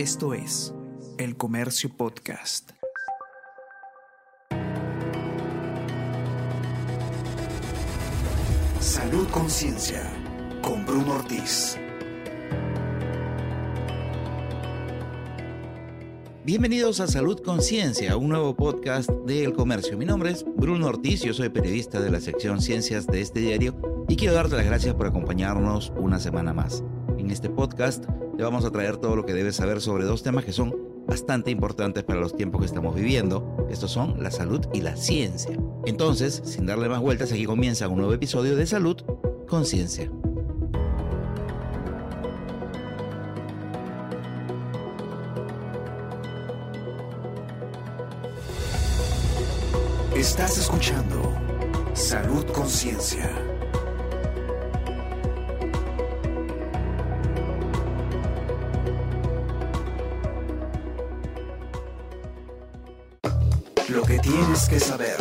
Esto es El Comercio Podcast. Salud Conciencia con Bruno Ortiz. Bienvenidos a Salud Conciencia, un nuevo podcast de El Comercio. Mi nombre es Bruno Ortiz, yo soy periodista de la sección Ciencias de este diario y quiero darte las gracias por acompañarnos una semana más. En este podcast te vamos a traer todo lo que debes saber sobre dos temas que son bastante importantes para los tiempos que estamos viviendo. Estos son la salud y la ciencia. Entonces, sin darle más vueltas, aquí comienza un nuevo episodio de Salud Conciencia. Estás escuchando Salud Conciencia. Tienes que saber.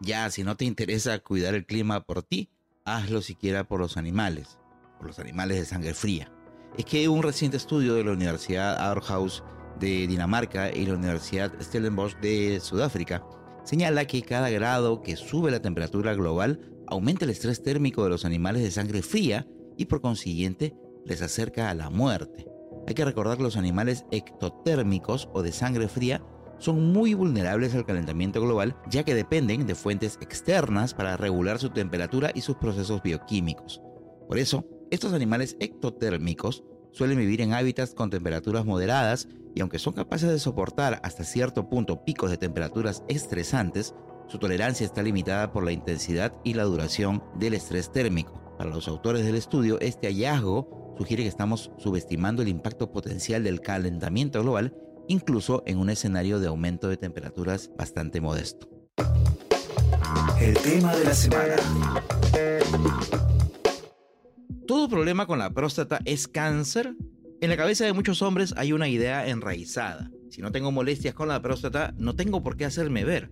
Ya, si no te interesa cuidar el clima por ti, hazlo siquiera por los animales, por los animales de sangre fría. Es que un reciente estudio de la Universidad Aarhus de Dinamarca y la Universidad Stellenbosch de Sudáfrica señala que cada grado que sube la temperatura global aumenta el estrés térmico de los animales de sangre fría y por consiguiente les acerca a la muerte. Hay que recordar que los animales ectotérmicos o de sangre fría son muy vulnerables al calentamiento global ya que dependen de fuentes externas para regular su temperatura y sus procesos bioquímicos. Por eso, estos animales ectotérmicos suelen vivir en hábitats con temperaturas moderadas y aunque son capaces de soportar hasta cierto punto picos de temperaturas estresantes, su tolerancia está limitada por la intensidad y la duración del estrés térmico. Para los autores del estudio, este hallazgo sugiere que estamos subestimando el impacto potencial del calentamiento global, incluso en un escenario de aumento de temperaturas bastante modesto. El tema de la semana. ¿Todo problema con la próstata es cáncer? En la cabeza de muchos hombres hay una idea enraizada. Si no tengo molestias con la próstata, no tengo por qué hacerme ver.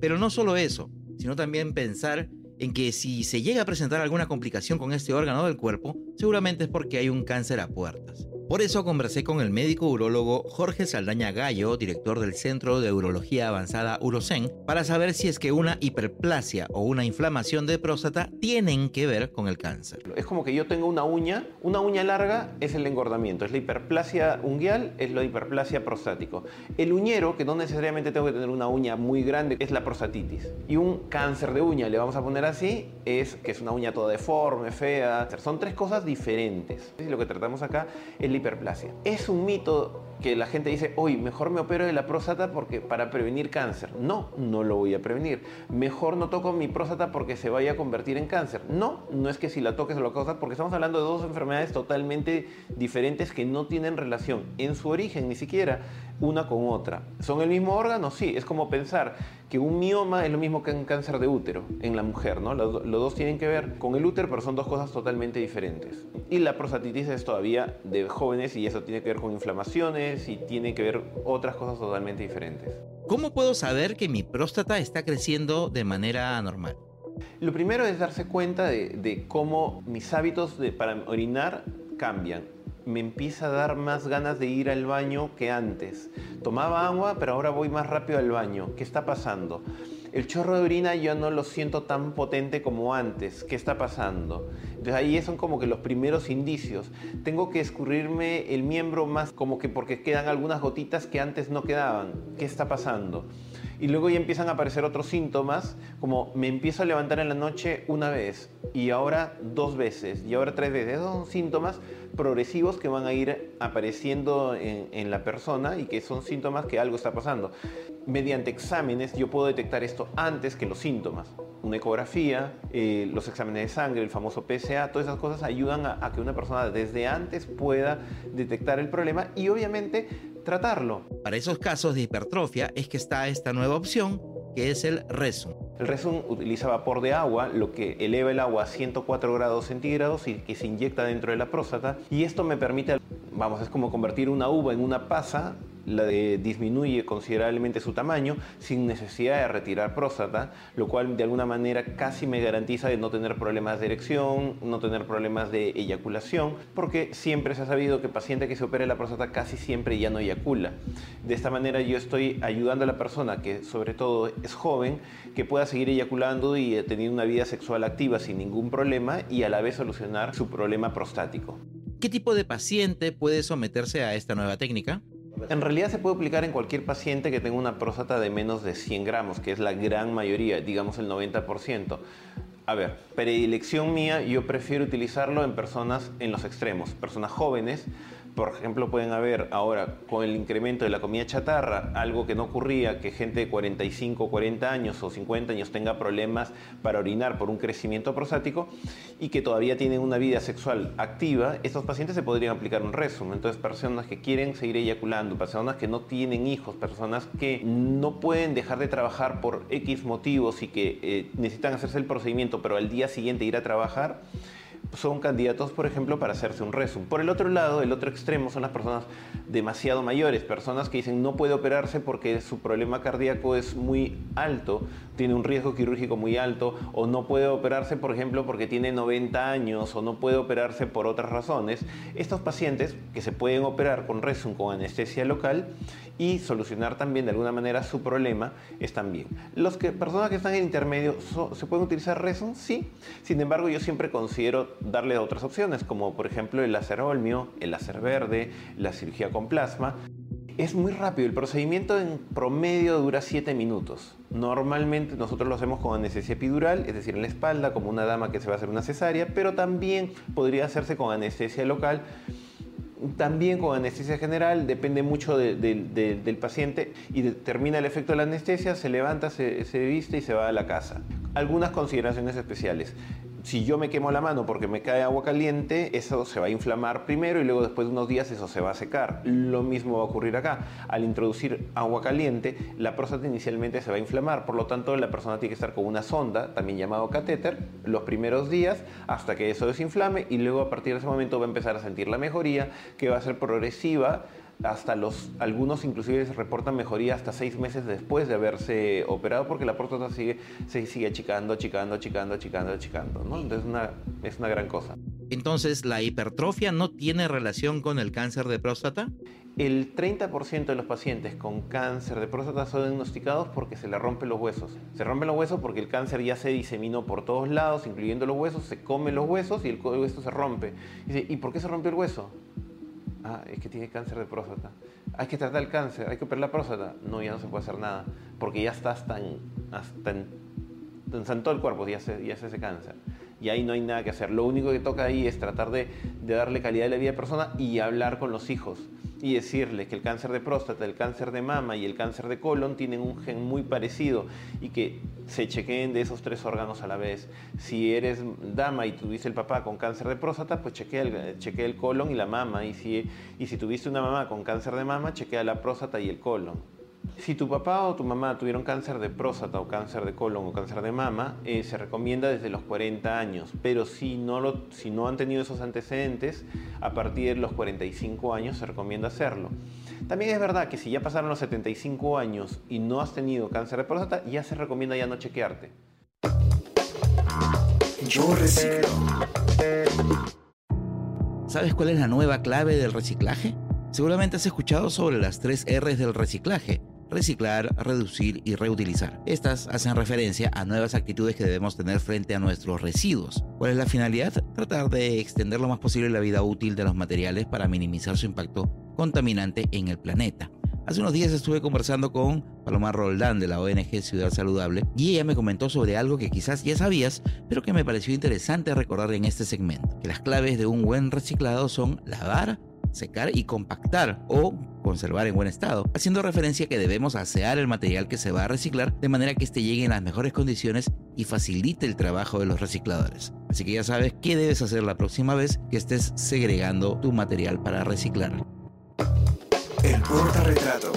Pero no solo eso, sino también pensar en que si se llega a presentar alguna complicación con este órgano del cuerpo, seguramente es porque hay un cáncer a puertas. Por eso conversé con el médico urólogo Jorge Saldaña Gallo, director del Centro de Urología Avanzada Urocen, para saber si es que una hiperplasia o una inflamación de próstata tienen que ver con el cáncer. Es como que yo tengo una uña, una uña larga es el engordamiento, es la hiperplasia unguial, es la hiperplasia prostático. El uñero, que no necesariamente tengo que tener una uña muy grande, es la prostatitis. Y un cáncer de uña, le vamos a poner así, es que es una uña toda deforme, fea. Son tres cosas diferentes. Y lo que tratamos acá es la hiperplasia. Es un mito que la gente dice, hoy mejor me opero de la próstata porque para prevenir cáncer. No, no lo voy a prevenir. Mejor no toco mi próstata porque se vaya a convertir en cáncer. No, no es que si la toques lo causas, porque estamos hablando de dos enfermedades totalmente diferentes que no tienen relación en su origen ni siquiera una con otra. ¿Son el mismo órgano? Sí, es como pensar que un mioma es lo mismo que un cáncer de útero en la mujer, ¿no? Los, los, dos tienen que ver con el útero, pero son dos cosas totalmente diferentes. Y la prostatitis es todavía de jóvenes y eso tiene que ver con inflamaciones y tiene que ver otras cosas totalmente diferentes. ¿Cómo puedo saber que mi próstata está creciendo de manera anormal? Lo primero es darse cuenta de, de cómo mis hábitos de, para orinar cambian me empieza a dar más ganas de ir al baño que antes. Tomaba agua, pero ahora voy más rápido al baño. ¿Qué está pasando? El chorro de orina yo no lo siento tan potente como antes. ¿Qué está pasando? Entonces ahí son como que los primeros indicios. Tengo que escurrirme el miembro más como que porque quedan algunas gotitas que antes no quedaban. ¿Qué está pasando? Y luego ya empiezan a aparecer otros síntomas, como me empiezo a levantar en la noche una vez y ahora dos veces y ahora tres veces. Esos son síntomas progresivos que van a ir apareciendo en, en, la persona y que son síntomas que algo está pasando. Mediante exámenes yo puedo detectar esto antes que los síntomas. Una ecografía, eh, los exámenes de sangre, el famoso PSA, todas esas cosas ayudan a, a que una persona desde antes pueda detectar el problema y obviamente tratarlo. Para esos casos de hipertrofia es que está esta nueva opción que es el Resum. El Resum utiliza vapor de agua, lo que eleva el agua a 104 grados centígrados y que se inyecta dentro de la próstata. Y esto me permite, vamos, es como convertir una uva en una pasa la disminuye considerablemente su tamaño sin necesidad de retirar próstata, lo cual de alguna manera casi me garantiza de no tener problemas de erección, no tener problemas de eyaculación, porque siempre se ha sabido que paciente que se opere la próstata casi siempre ya no eyacula. De esta manera yo estoy ayudando a la persona que sobre todo es joven, que pueda seguir eyaculando y tener una vida sexual activa sin ningún problema y a la vez solucionar su problema prostático. ¿Qué tipo de paciente puede someterse a esta nueva técnica? En realidad se puede aplicar en cualquier paciente que tenga una próstata de menos de 100 gramos, que es la gran mayoría, digamos el 90%. A ver, predilección mía, yo prefiero utilizarlo en personas en los extremos, personas jóvenes, por ejemplo, pueden haber ahora con el incremento de la comida chatarra, algo que no ocurría, que gente de 45, 40 años o 50 años tenga problemas para orinar por un crecimiento prostático y que todavía tienen una vida sexual activa, estos pacientes se podrían aplicar un resumen. Entonces, personas que quieren seguir eyaculando, personas que no tienen hijos, personas que no pueden dejar de trabajar por X motivos y que eh, necesitan hacerse el procedimiento, pero al día siguiente ir a trabajar, son candidatos, por ejemplo, para hacerse un resum. Por el otro lado, el otro extremo son las personas demasiado mayores, personas que dicen no puede operarse porque su problema cardíaco es muy alto, tiene un riesgo quirúrgico muy alto, o no puede operarse, por ejemplo, porque tiene 90 años, o no puede operarse por otras razones. Estos pacientes que se pueden operar con resum, con anestesia local, y solucionar también de alguna manera su problema, están bien. Los que, personas que están en intermedio, ¿se pueden utilizar resum? Sí. Sin embargo, yo siempre considero darle otras opciones, como por ejemplo el láser olmio, el láser verde, la cirugía con plasma. Es muy rápido, el procedimiento en promedio dura 7 minutos. Normalmente nosotros lo hacemos con anestesia epidural, es decir, en la espalda, como una dama que se va a hacer una cesárea, pero también podría hacerse con anestesia local también con anestesia general, depende mucho del paciente y termina el efecto de la anestesia, se levanta, se, se viste y se va a la casa. Algunas consideraciones especiales si yo me quemo la mano porque me cae agua caliente, eso se va a inflamar primero y luego después de unos días eso se va a secar. Lo mismo va a ocurrir acá. Al introducir agua caliente, la próstata inicialmente se va a inflamar, por lo tanto la persona tiene que estar con una sonda, también llamado catéter, los primeros días hasta que eso desinflame y luego a partir de ese momento va a empezar a sentir la mejoría que va a ser progresiva hasta los, algunos inclusive reportan mejoría hasta seis meses después de haberse operado porque la próstata sigue, se sigue achicando, achicando, achicando, achicando, achicando, ¿no? Entonces una, es una gran cosa. Entonces, ¿la hipertrofia no tiene relación con el cáncer de próstata? El 30% de los pacientes con cáncer de próstata son diagnosticados porque se le rompen los huesos. Se rompen los huesos porque el cáncer ya se diseminó por todos lados, incluyendo los huesos, se come los huesos y el hueso se rompe. ¿y por qué se rompe el hueso? Ah, es que tiene cáncer de próstata. Hay que tratar el cáncer, hay que operar la próstata. No, ya no se puede hacer nada, porque ya está hasta en, hasta en, todo el cuerpo, ya, se, ya es ese cáncer. Y ahí no hay nada que hacer. Lo único que toca ahí es tratar de, de darle calidad de la vida a la persona y hablar con los hijos y decirle que el cáncer de próstata, el cáncer de mama y el cáncer de colon tienen un gen muy parecido y que se chequeen de esos tres órganos a la vez. Si eres dama y tuviste el papá con cáncer de próstata, pues chequea el, el colon y la mama. Y si, y si tuviste una mamá con cáncer de mama, chequea la próstata y el colon. Si tu papá o tu mamá tuvieron cáncer de próstata o cáncer de colon o cáncer de mama, eh, se recomienda desde los 40 años, pero si no, lo, si no han tenido esos antecedentes, a partir de los 45 años se recomienda hacerlo. También es verdad que si ya pasaron los 75 años y no has tenido cáncer de próstata, ya se recomienda ya no chequearte. Yo reciclo. ¿Sabes cuál es la nueva clave del reciclaje? Seguramente has escuchado sobre las tres R's del reciclaje reciclar, reducir y reutilizar. Estas hacen referencia a nuevas actitudes que debemos tener frente a nuestros residuos. ¿Cuál es la finalidad? Tratar de extender lo más posible la vida útil de los materiales para minimizar su impacto contaminante en el planeta. Hace unos días estuve conversando con Paloma Roldán de la ONG Ciudad Saludable y ella me comentó sobre algo que quizás ya sabías, pero que me pareció interesante recordar en este segmento, que las claves de un buen reciclado son lavar, secar y compactar o conservar en buen estado, haciendo referencia que debemos asear el material que se va a reciclar de manera que éste llegue en las mejores condiciones y facilite el trabajo de los recicladores. Así que ya sabes qué debes hacer la próxima vez que estés segregando tu material para reciclar. El portarretrato.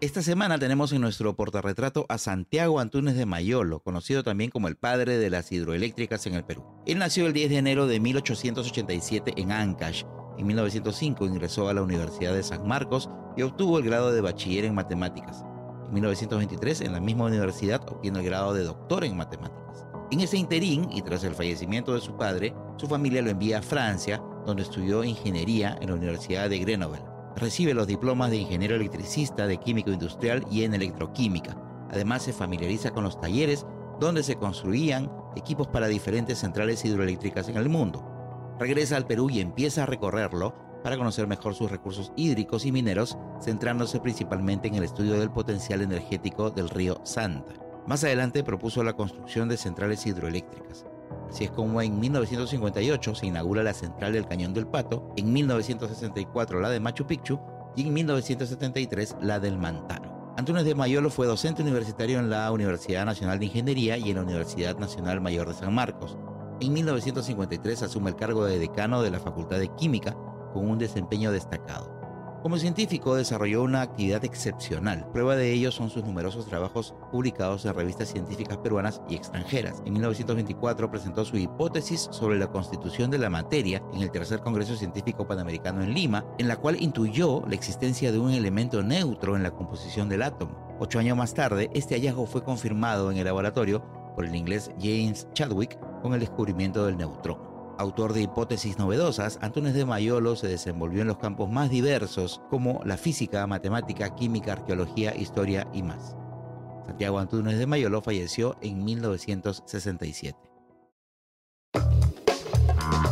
Esta semana tenemos en nuestro portarretrato a Santiago Antunes de Mayolo, conocido también como el padre de las hidroeléctricas en el Perú. Él nació el 10 de enero de 1887 en Ancash En 1905 ingresó a la Universidad de San Marcos y obtuvo el grado de bachiller en matemáticas. En 1923, en la misma universidad, obtiene el grado de doctor en matemáticas. En ese interín, y tras el fallecimiento de su padre, su familia lo envía a Francia, donde estudió ingeniería en la Universidad de Grenoble. Recibe los diplomas de ingeniero electricista, de químico industrial y en electroquímica. Además, se familiariza con los talleres donde se construían equipos para diferentes centrales hidroeléctricas en el mundo. Regresa al Perú y empieza a recorrerlo para conocer mejor sus recursos hídricos y mineros, centrándose principalmente en el estudio del potencial energético del río Santa. Más adelante propuso la construcción de centrales hidroeléctricas. Así es como en 1958 se inaugura la central del Cañón del Pato, en 1964 la de Machu Picchu y en 1973 la del Mantaro. Antunes de Mayolo fue docente universitario en la Universidad Nacional de Ingeniería y en la Universidad Nacional Mayor de San Marcos. En 1953 asume el cargo de decano de la Facultad de Química con un desempeño destacado. Como científico desarrolló una actividad excepcional. Prueba de ello son sus numerosos trabajos publicados en revistas científicas peruanas y extranjeras. En 1924 presentó su hipótesis sobre la constitución de la materia en el Tercer Congreso Científico Panamericano en Lima, en la cual intuyó la existencia de un elemento neutro en la composición del átomo. Ocho años más tarde, este hallazgo fue confirmado en el laboratorio por el inglés James Chadwick con el descubrimiento del neutrón. Autor de hipótesis novedosas, Antunes de Mayolo se desenvolvió en los campos más diversos como la física, matemática, química, arqueología, historia y más. Santiago Antunes de Mayolo falleció en 1967.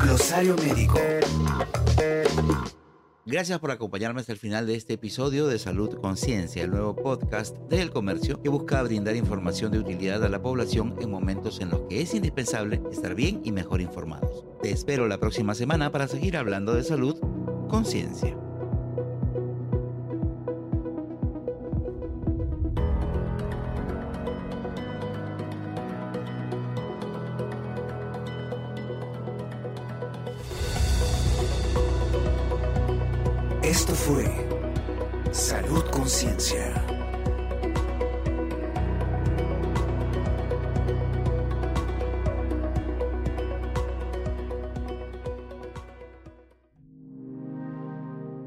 Glosario médico. Gracias por acompañarme hasta el final de este episodio de Salud Conciencia, el nuevo podcast del comercio que busca brindar información de utilidad a la población en momentos en los que es indispensable estar bien y mejor informados. Te espero la próxima semana para seguir hablando de salud conciencia. Esto fue Salud Conciencia.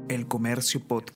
El Comercio Podcast.